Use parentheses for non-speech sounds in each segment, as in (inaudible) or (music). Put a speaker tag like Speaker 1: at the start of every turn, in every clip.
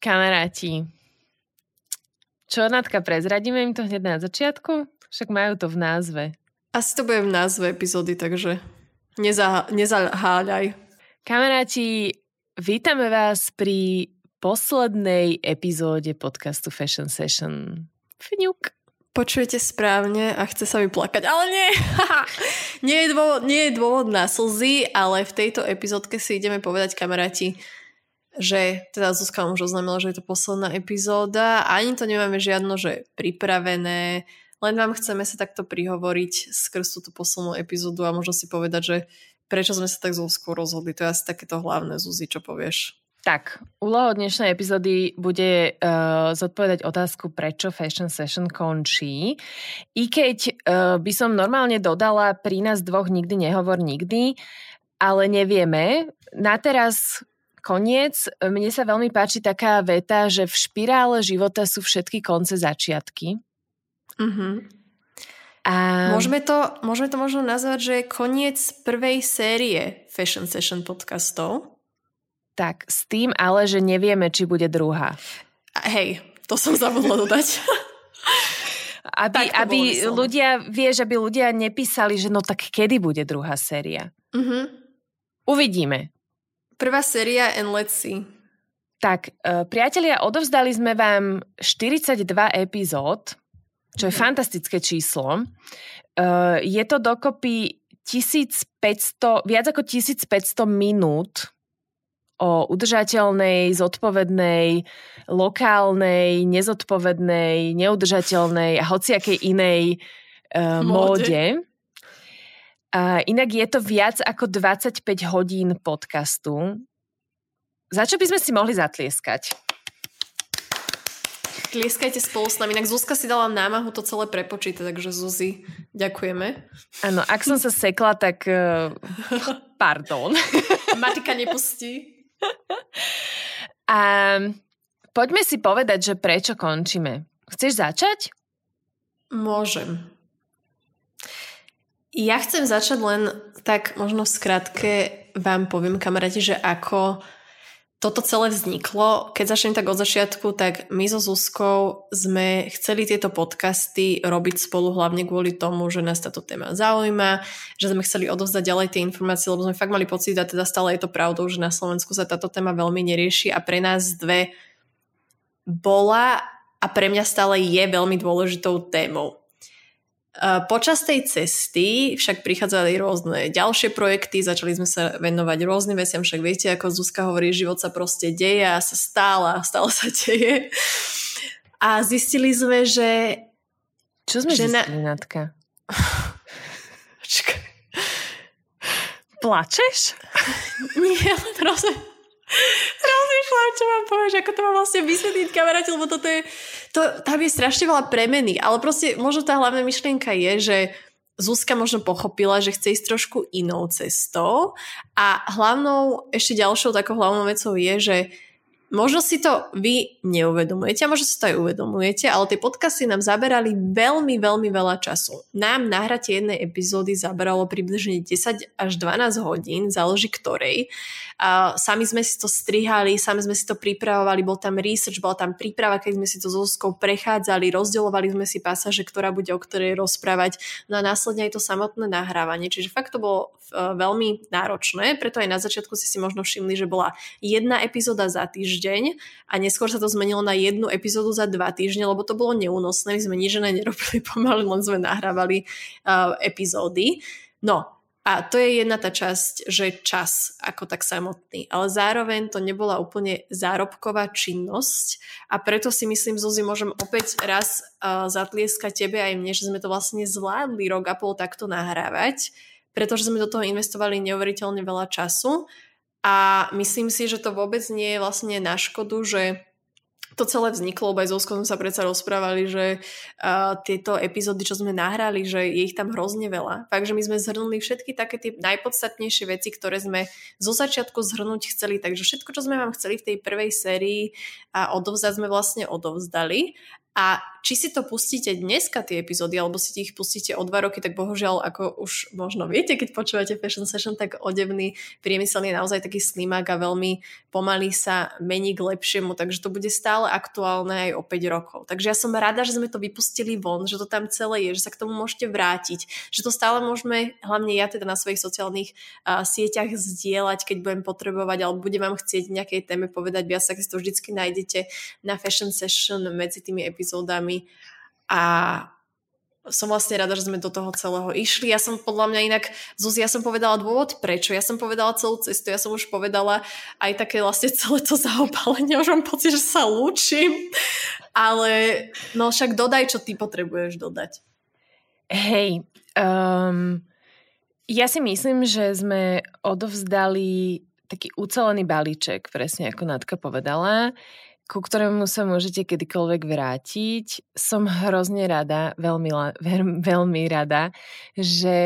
Speaker 1: Kamaráti, čo Natka, prezradíme im to hneď na začiatku? Však majú to v názve.
Speaker 2: Asi to bude v názve epizódy, takže neza, nezaháľaj.
Speaker 1: Kamaráti, vítame vás pri poslednej epizóde podcastu Fashion Session. Fňuk.
Speaker 2: Počujete správne a chce sa mi plakať, ale nie. (laughs) nie, je dôvod, nie je dôvod na slzy, ale v tejto epizódke si ideme povedať kamaráti, že teda Zuzka už oznámila, že je to posledná epizóda ani to nemáme žiadno, že pripravené, len vám chceme sa takto prihovoriť skrz túto poslednú epizódu a možno si povedať, že prečo sme sa tak Zuzkou rozhodli. To je asi takéto hlavné, Zuzi, čo povieš?
Speaker 1: Tak, úlohou dnešnej epizódy bude uh, zodpovedať otázku, prečo Fashion Session končí. I keď uh, by som normálne dodala, pri nás dvoch nikdy nehovor nikdy, ale nevieme. Na teraz koniec, mne sa veľmi páči taká veta, že v špirále života sú všetky konce začiatky.
Speaker 2: Uh-huh. A... Môžeme, to, môžeme to možno nazvať, že je koniec prvej série Fashion Session podcastov.
Speaker 1: Tak, s tým ale, že nevieme, či bude druhá.
Speaker 2: Hej, to som zabudla dodať. (laughs)
Speaker 1: aby, aby ľudia, vieš, aby ľudia nepísali, že no tak kedy bude druhá séria. Uh-huh. Uvidíme.
Speaker 2: Prvá séria and let's see.
Speaker 1: Tak, uh, priatelia, odovzdali sme vám 42 epizód, čo je mm. fantastické číslo. Uh, je to dokopy 1500, viac ako 1500 minút o udržateľnej, zodpovednej, lokálnej, nezodpovednej, neudržateľnej a hociakej inej uh, móde. móde. Uh, inak je to viac ako 25 hodín podcastu. Za čo by sme si mohli zatlieskať?
Speaker 2: Tlieskajte spolu s nami. Inak Zuzka si dala námahu to celé prepočítať, takže Zuzi, ďakujeme.
Speaker 1: Áno, ak som sa sekla, tak uh, pardon. (laughs)
Speaker 2: Matika nepustí.
Speaker 1: A poďme si povedať, že prečo končíme. Chceš začať?
Speaker 2: Môžem. Ja chcem začať len tak možno v skratke vám poviem kamaráti, že ako toto celé vzniklo. Keď začnem tak od začiatku, tak my so Zuzkou sme chceli tieto podcasty robiť spolu hlavne kvôli tomu, že nás táto téma zaujíma, že sme chceli odovzdať ďalej tie informácie, lebo sme fakt mali pocit, a teda stále je to pravdou, že na Slovensku sa táto téma veľmi nerieši a pre nás dve bola a pre mňa stále je veľmi dôležitou témou. Počas tej cesty však prichádzali rôzne ďalšie projekty, začali sme sa venovať rôznym veciam, však viete, ako Zuzka hovorí, život sa proste deje a sa stále, (laughs) stále sa deje. A zistili sme, že...
Speaker 1: Čo sme že zistili, na... Natka? (laughs) Plačeš? (laughs)
Speaker 2: Nie, rozumiem Rozmýšľam, čo mám povedať, ako to mám vlastne vysvetliť kamaráti, lebo toto je, to, tam je strašne veľa premeny, ale proste možno tá hlavná myšlienka je, že Zuzka možno pochopila, že chce ísť trošku inou cestou. A hlavnou, ešte ďalšou takou hlavnou vecou je, že Možno si to vy neuvedomujete a možno si to aj uvedomujete, ale tie podcasty nám zaberali veľmi, veľmi veľa času. Nám nahratie jednej epizódy zaberalo približne 10 až 12 hodín, záleží ktorej. A sami sme si to strihali, sami sme si to pripravovali, bol tam research, bola tam príprava, keď sme si to so Zuzkou prechádzali, rozdeľovali sme si pasáže, ktorá bude o ktorej rozprávať, no a následne aj to samotné nahrávanie. Čiže fakt to bolo veľmi náročné, preto aj na začiatku si si možno všimli, že bola jedna epizóda za týždeň a neskôr sa to zmenilo na jednu epizódu za dva týždne, lebo to bolo neúnosné. My sme nič nerobili (laughs) pomaly, len sme nahrávali uh, epizódy. No, a to je jedna tá časť, že čas ako tak samotný. Ale zároveň to nebola úplne zárobková činnosť a preto si myslím, Zuzi, môžem opäť raz uh, zatlieskať tebe aj mne, že sme to vlastne zvládli rok a pol takto nahrávať, pretože sme do toho investovali neuveriteľne veľa času a myslím si, že to vôbec nie je vlastne na škodu, že to celé vzniklo, lebo aj so sme sa predsa rozprávali, že uh, tieto epizódy, čo sme nahrali, že je ich tam hrozne veľa. Takže my sme zhrnuli všetky také tie najpodstatnejšie veci, ktoré sme zo začiatku zhrnúť chceli. Takže všetko, čo sme vám chceli v tej prvej sérii a odovzdať, sme vlastne odovzdali. A či si to pustíte dneska tie epizódy, alebo si ich pustíte o dva roky, tak bohužiaľ, ako už možno viete, keď počúvate Fashion Session, tak odevný priemysel je naozaj taký slimák a veľmi pomaly sa mení k lepšiemu, takže to bude stále aktuálne aj o 5 rokov. Takže ja som rada, že sme to vypustili von, že to tam celé je, že sa k tomu môžete vrátiť, že to stále môžeme, hlavne ja teda na svojich sociálnych uh, sieťach zdieľať, keď budem potrebovať, alebo budem vám chcieť nejakej téme povedať viac, tak si to vždycky nájdete na Fashion Session medzi tými epizódami epizódami a som vlastne rada, že sme do toho celého išli. Ja som podľa mňa inak, Zuzi, ja som povedala dôvod prečo. Ja som povedala celú cestu, ja som už povedala aj také vlastne celé to (laughs) zaopalenie. Už mám pocit, že sa lúčim. Ale no však dodaj, čo ty potrebuješ dodať.
Speaker 1: Hej, um, ja si myslím, že sme odovzdali taký ucelený balíček, presne ako Natka povedala ku ktorému sa môžete kedykoľvek vrátiť. Som hrozne rada, veľmi, veľmi rada, že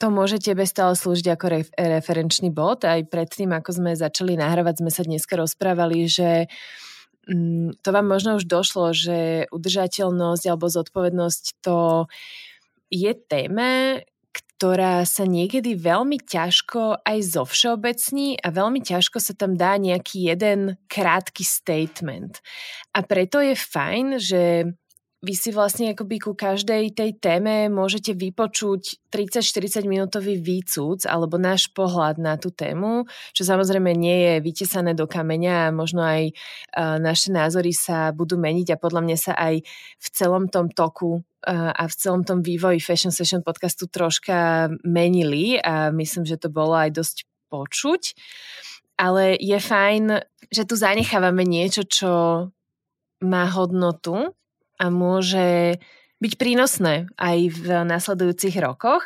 Speaker 1: to môže tebe stále slúžiť ako ref, referenčný bod. Aj predtým, ako sme začali nahrávať, sme sa dneska rozprávali, že mm, to vám možno už došlo, že udržateľnosť alebo zodpovednosť to je téma, ktorá sa niekedy veľmi ťažko aj zo všeobecní a veľmi ťažko sa tam dá nejaký jeden krátky statement. A preto je fajn, že vy si vlastne akoby ku každej tej téme môžete vypočuť 30-40 minútový výcud alebo náš pohľad na tú tému, čo samozrejme nie je vytesané do kameňa a možno aj naše názory sa budú meniť a podľa mňa sa aj v celom tom toku a v celom tom vývoji Fashion Session podcastu troška menili a myslím, že to bolo aj dosť počuť. Ale je fajn, že tu zanechávame niečo, čo má hodnotu a môže byť prínosné aj v nasledujúcich rokoch.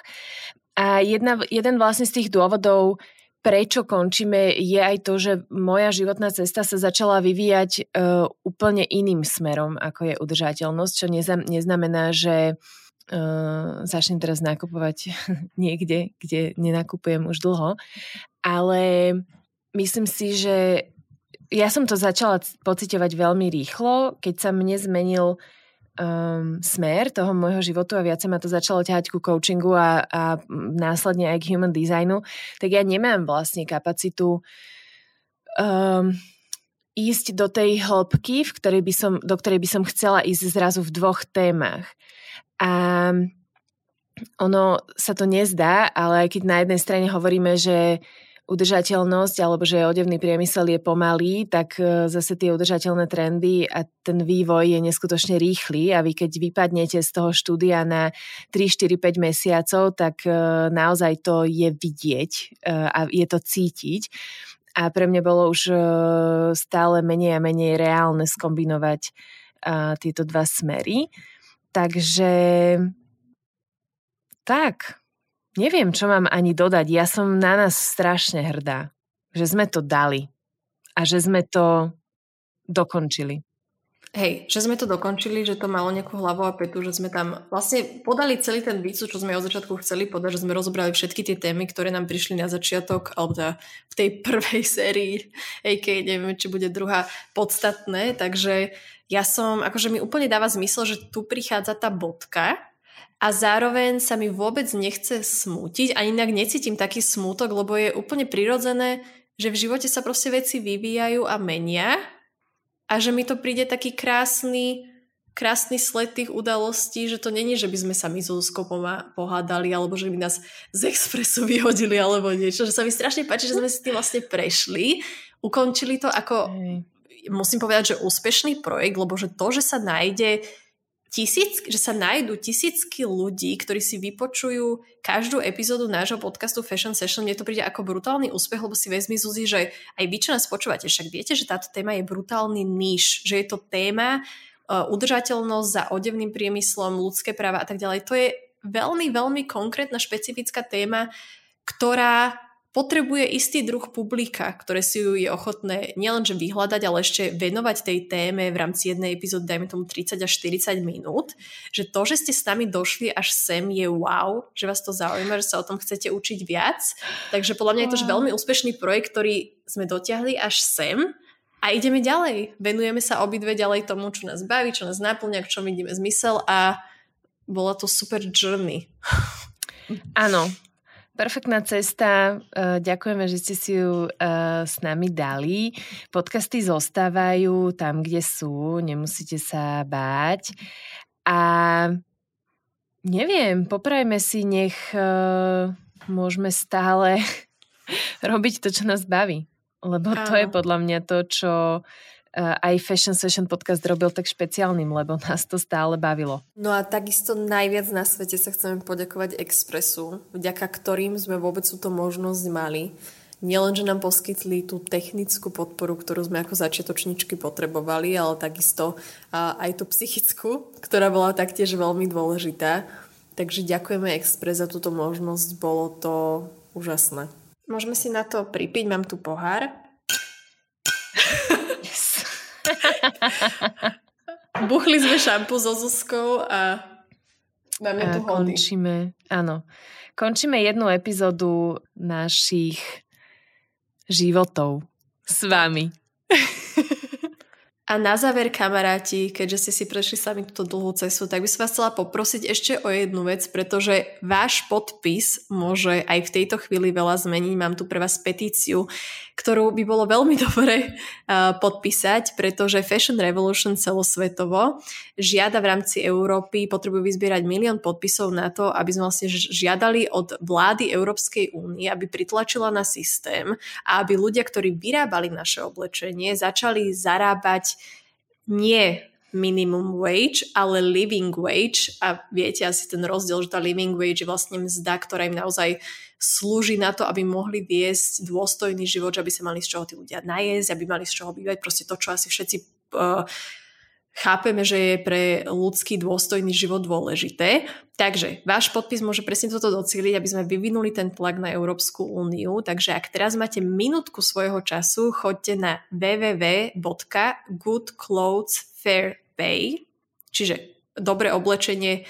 Speaker 1: A jedna, jeden vlastne z tých dôvodov, prečo končíme, je aj to, že moja životná cesta sa začala vyvíjať uh, úplne iným smerom, ako je udržateľnosť, čo neznamená, že uh, začnem teraz nakupovať (laughs) niekde, kde nenakupujem už dlho, ale myslím si, že ja som to začala pocitovať veľmi rýchlo, keď sa mne zmenil um, smer toho môjho životu a viacej ma to začalo ťahať ku coachingu a, a následne aj k human designu, tak ja nemám vlastne kapacitu um, ísť do tej hĺbky, v ktorej by som, do ktorej by som chcela ísť zrazu v dvoch témach. A ono sa to nezdá, ale aj keď na jednej strane hovoríme, že udržateľnosť alebo že odevný priemysel je pomalý, tak e, zase tie udržateľné trendy a ten vývoj je neskutočne rýchly a vy keď vypadnete z toho štúdia na 3, 4, 5 mesiacov, tak e, naozaj to je vidieť e, a je to cítiť. A pre mňa bolo už stále menej a menej reálne skombinovať tieto dva smery. Takže tak, Neviem, čo mám ani dodať. Ja som na nás strašne hrdá, že sme to dali a že sme to dokončili.
Speaker 2: Hej, že sme to dokončili, že to malo nejakú hlavu a petu, že sme tam vlastne podali celý ten výcud, čo sme od začiatku chceli podať, že sme rozobrali všetky tie témy, ktoré nám prišli na začiatok, alebo teda v tej (laughs) prvej sérii, aj keď neviem, či bude druhá podstatné, takže ja som, akože mi úplne dáva zmysel, že tu prichádza tá bodka, a zároveň sa mi vôbec nechce smútiť a inak necítim taký smútok, lebo je úplne prirodzené, že v živote sa proste veci vyvíjajú a menia a že mi to príde taký krásny, krásny sled tých udalostí, že to není, že by sme sa my so pohádali alebo že by nás z expresu vyhodili alebo niečo, že sa mi strašne páči, že sme si tým vlastne prešli, ukončili to ako, musím povedať, že úspešný projekt, lebo že to, že sa nájde tisíc, že sa nájdú tisícky ľudí, ktorí si vypočujú každú epizódu nášho podcastu Fashion Session. Mne to príde ako brutálny úspech, lebo si vezmi Zuzi, že aj vy, čo nás počúvate, však viete, že táto téma je brutálny níž, že je to téma uh, udržateľnosť za odevným priemyslom, ľudské práva a tak ďalej. To je veľmi, veľmi konkrétna, špecifická téma, ktorá potrebuje istý druh publika, ktoré si ju je ochotné nielenže vyhľadať, ale ešte venovať tej téme v rámci jednej epizódy, dajme tomu 30 až 40 minút, že to, že ste s nami došli až sem je wow, že vás to zaujíma, že sa o tom chcete učiť viac. Takže podľa mňa je to že veľmi úspešný projekt, ktorý sme dotiahli až sem a ideme ďalej. Venujeme sa obidve ďalej tomu, čo nás baví, čo nás naplňa, čo vidíme zmysel a bola to super journey.
Speaker 1: Áno, Perfektná cesta. E, ďakujeme, že ste si ju e, s nami dali. Podcasty zostávajú tam, kde sú. Nemusíte sa báť. A neviem, poprajme si, nech e, môžeme stále (laughs) robiť to, čo nás baví. Lebo to je podľa mňa to, čo aj Fashion Session podcast robil tak špeciálnym, lebo (laughs) nás to stále bavilo.
Speaker 2: No a takisto najviac na svete sa chceme poďakovať Expressu, vďaka ktorým sme vôbec túto možnosť mali. Nielen, že nám poskytli tú technickú podporu, ktorú sme ako začiatočničky potrebovali, ale takisto aj tú psychickú, ktorá bola taktiež veľmi dôležitá. Takže ďakujeme Express za túto možnosť, bolo to úžasné. Môžeme si na to pripiť, mám tu pohár. (laughs) Buchli sme šampu so Zuzkou a máme tu holdy.
Speaker 1: Končíme, áno. Končíme jednu epizódu našich životov s vami.
Speaker 2: A na záver, kamaráti, keďže ste si prešli sami túto dlhú cestu, tak by som vás chcela poprosiť ešte o jednu vec, pretože váš podpis môže aj v tejto chvíli veľa zmeniť. Mám tu pre vás petíciu, ktorú by bolo veľmi (laughs) dobre uh, podpísať, pretože Fashion Revolution celosvetovo žiada v rámci Európy, potrebujú vyzbierať milión podpisov na to, aby sme vlastne žiadali od vlády Európskej únie, aby pritlačila na systém a aby ľudia, ktorí vyrábali naše oblečenie, začali zarábať nie minimum wage, ale living wage. A viete asi ten rozdiel, že tá living wage je vlastne mzda, ktorá im naozaj slúži na to, aby mohli viesť dôstojný život, aby sa mali z čoho tí ľudia najesť, aby mali z čoho bývať, proste to, čo asi všetci uh, chápeme, že je pre ľudský dôstojný život dôležité. Takže váš podpis môže presne toto docíliť, aby sme vyvinuli ten tlak na Európsku úniu. Takže ak teraz máte minútku svojho času, choďte na www.goodclothesfairpay, čiže dobré oblečenie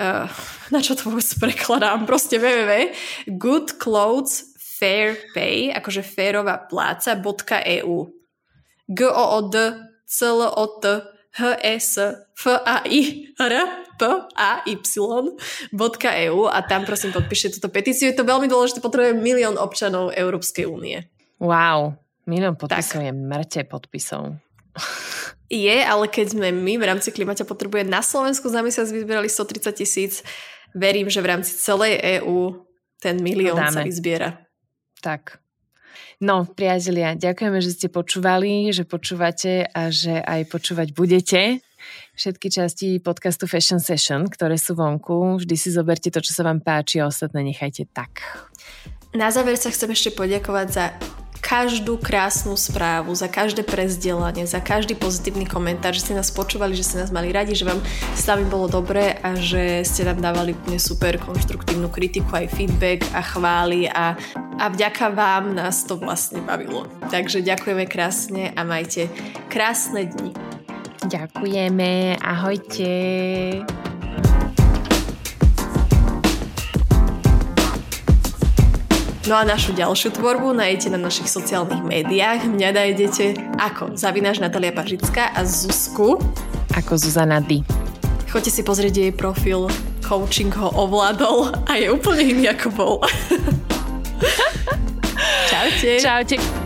Speaker 2: uh, na čo to vôbec prekladám, proste www.goodclothesfairpay, akože férová pláca.eu G-O-O-D C-L-O-T hsfai.y.eu a tam prosím podpíšte túto petíciu. Je to veľmi dôležité, potrebuje milión občanov Európskej únie.
Speaker 1: Wow, milión podpisov tak. je mŕte podpisov.
Speaker 2: Je, ale keď sme my v rámci Klimata potrebuje na Slovensku za mesiac vyzbierali 130 tisíc, verím, že v rámci celej EÚ ten milión sa vyzbiera.
Speaker 1: Tak, No, priatelia, ďakujeme, že ste počúvali, že počúvate a že aj počúvať budete všetky časti podcastu Fashion Session, ktoré sú vonku. Vždy si zoberte to, čo sa vám páči a ostatné nechajte tak.
Speaker 2: Na záver sa chcem ešte poďakovať za každú krásnu správu, za každé prezdielanie, za každý pozitívny komentár, že ste nás počúvali, že ste nás mali radi, že vám s nami bolo dobré a že ste nám dávali úplne super konštruktívnu kritiku, aj feedback a chvály a, a vďaka vám nás to vlastne bavilo. Takže ďakujeme krásne a majte krásne dni.
Speaker 1: Ďakujeme, ahojte.
Speaker 2: No a našu ďalšiu tvorbu nájdete na našich sociálnych médiách. Mňa nájdete ako Zavináš Natalia Pažická a Zuzku
Speaker 1: ako Zuzana D.
Speaker 2: Choďte si pozrieť jej profil, coaching ho ovládol a je úplne iný ako bol. (laughs)
Speaker 1: Čaute. Čaute.